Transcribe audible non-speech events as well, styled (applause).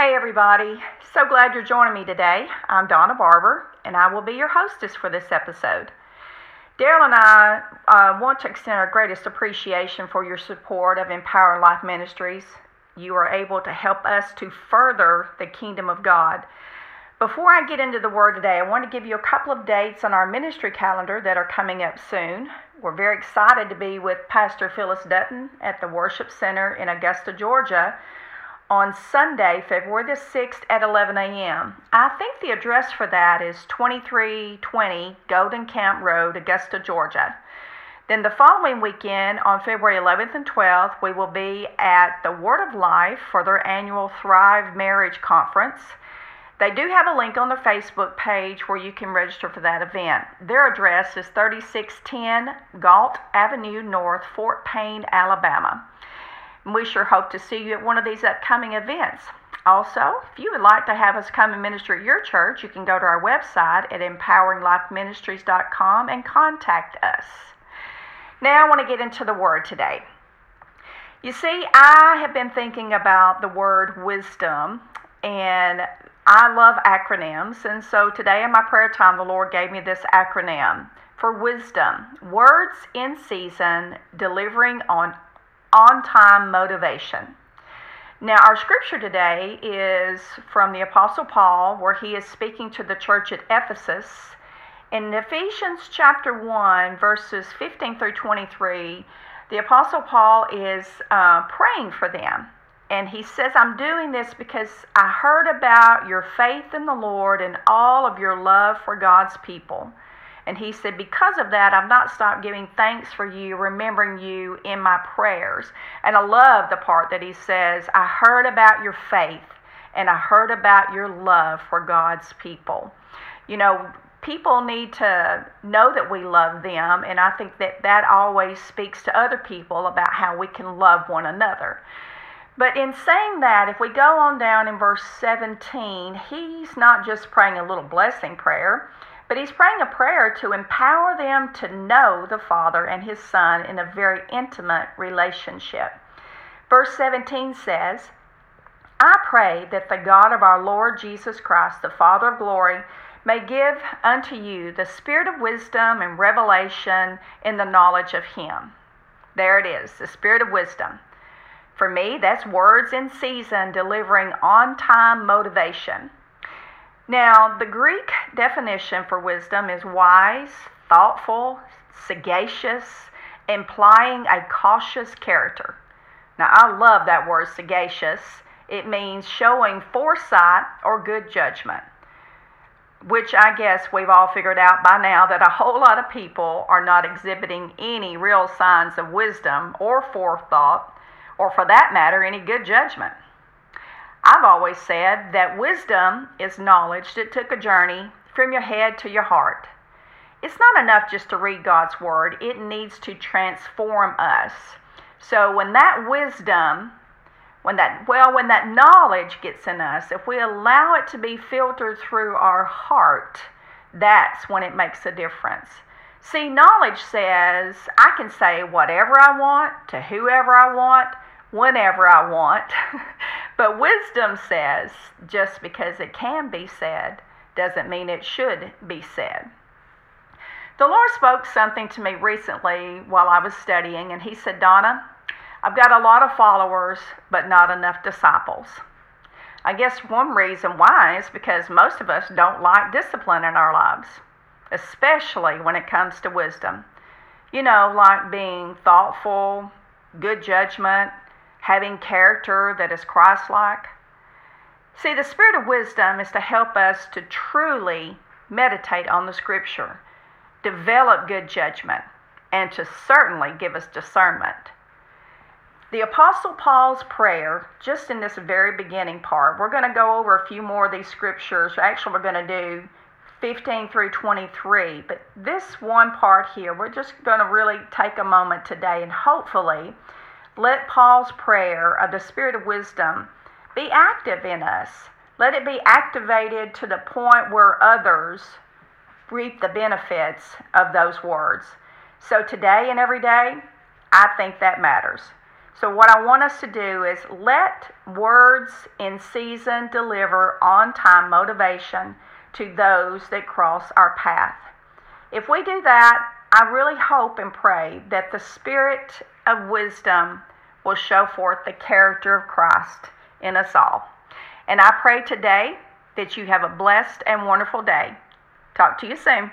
Hey, everybody. So glad you're joining me today. I'm Donna Barber, and I will be your hostess for this episode. Daryl and I uh, want to extend our greatest appreciation for your support of Empowering Life Ministries. You are able to help us to further the kingdom of God. Before I get into the word today, I want to give you a couple of dates on our ministry calendar that are coming up soon. We're very excited to be with Pastor Phyllis Dutton at the Worship Center in Augusta, Georgia on Sunday, February the 6th at 11 a.m. I think the address for that is 2320 Golden Camp Road, Augusta, Georgia. Then the following weekend, on February 11th and 12th, we will be at the Word of Life for their annual Thrive Marriage Conference. They do have a link on their Facebook page where you can register for that event. Their address is 3610 Gault Avenue North, Fort Payne, Alabama. And we sure hope to see you at one of these upcoming events. Also, if you would like to have us come and minister at your church, you can go to our website at empoweringlifeministries.com and contact us. Now, I want to get into the word today. You see, I have been thinking about the word wisdom, and I love acronyms. And so today in my prayer time, the Lord gave me this acronym for wisdom words in season, delivering on on time motivation. Now, our scripture today is from the Apostle Paul, where he is speaking to the church at Ephesus. In Ephesians chapter 1, verses 15 through 23, the Apostle Paul is uh, praying for them. And he says, I'm doing this because I heard about your faith in the Lord and all of your love for God's people. And he said, Because of that, I've not stopped giving thanks for you, remembering you in my prayers. And I love the part that he says, I heard about your faith and I heard about your love for God's people. You know, people need to know that we love them, and I think that that always speaks to other people about how we can love one another. But in saying that, if we go on down in verse 17, he's not just praying a little blessing prayer but he's praying a prayer to empower them to know the Father and his Son in a very intimate relationship. Verse 17 says, I pray that the God of our Lord Jesus Christ, the Father of glory, may give unto you the spirit of wisdom and revelation in the knowledge of him. There it is, the spirit of wisdom. For me, that's words in season delivering on time motivation. Now, the Greek definition for wisdom is wise, thoughtful, sagacious, implying a cautious character. Now, I love that word sagacious. It means showing foresight or good judgment, which I guess we've all figured out by now that a whole lot of people are not exhibiting any real signs of wisdom or forethought, or for that matter, any good judgment. I've always said that wisdom is knowledge that took a journey from your head to your heart. It's not enough just to read God's Word, it needs to transform us. So when that wisdom, when that, well, when that knowledge gets in us, if we allow it to be filtered through our heart, that's when it makes a difference. See, knowledge says I can say whatever I want to whoever I want, whenever I want. (laughs) But wisdom says just because it can be said doesn't mean it should be said. The Lord spoke something to me recently while I was studying, and He said, Donna, I've got a lot of followers, but not enough disciples. I guess one reason why is because most of us don't like discipline in our lives, especially when it comes to wisdom. You know, like being thoughtful, good judgment, having character that is Christ like. See, the spirit of wisdom is to help us to truly meditate on the scripture, develop good judgment, and to certainly give us discernment. The Apostle Paul's prayer, just in this very beginning part, we're going to go over a few more of these scriptures. Actually, we're going to do 15 through 23. But this one part here, we're just going to really take a moment today and hopefully let Paul's prayer of the Spirit of wisdom be active in us. Let it be activated to the point where others reap the benefits of those words. So today and every day, I think that matters. So, what I want us to do is let words in season deliver on time motivation to those that cross our path. If we do that, I really hope and pray that the spirit of wisdom will show forth the character of Christ in us all. And I pray today that you have a blessed and wonderful day. Talk to you soon.